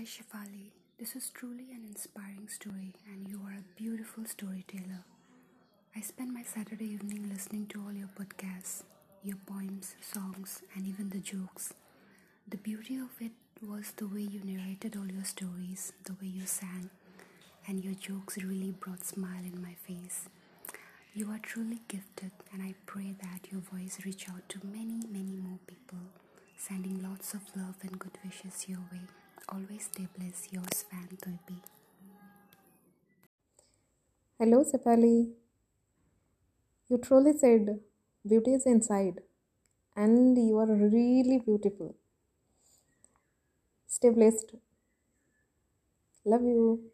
Hi Shefali, this is truly an inspiring story, and you are a beautiful storyteller. I spend my Saturday evening listening to all your podcasts, your poems, songs, and even the jokes. The beauty of it was the way you narrated all your stories, the way you sang, and your jokes really brought smile in my face. You are truly gifted, and I pray that your voice reach out to many, many more people, sending lots of love and good wishes your way. Always stay blessed, yours fan Thoibi. Hello, Shefali. You truly said beauty is inside, and you are really beautiful. Stay blessed. Love you.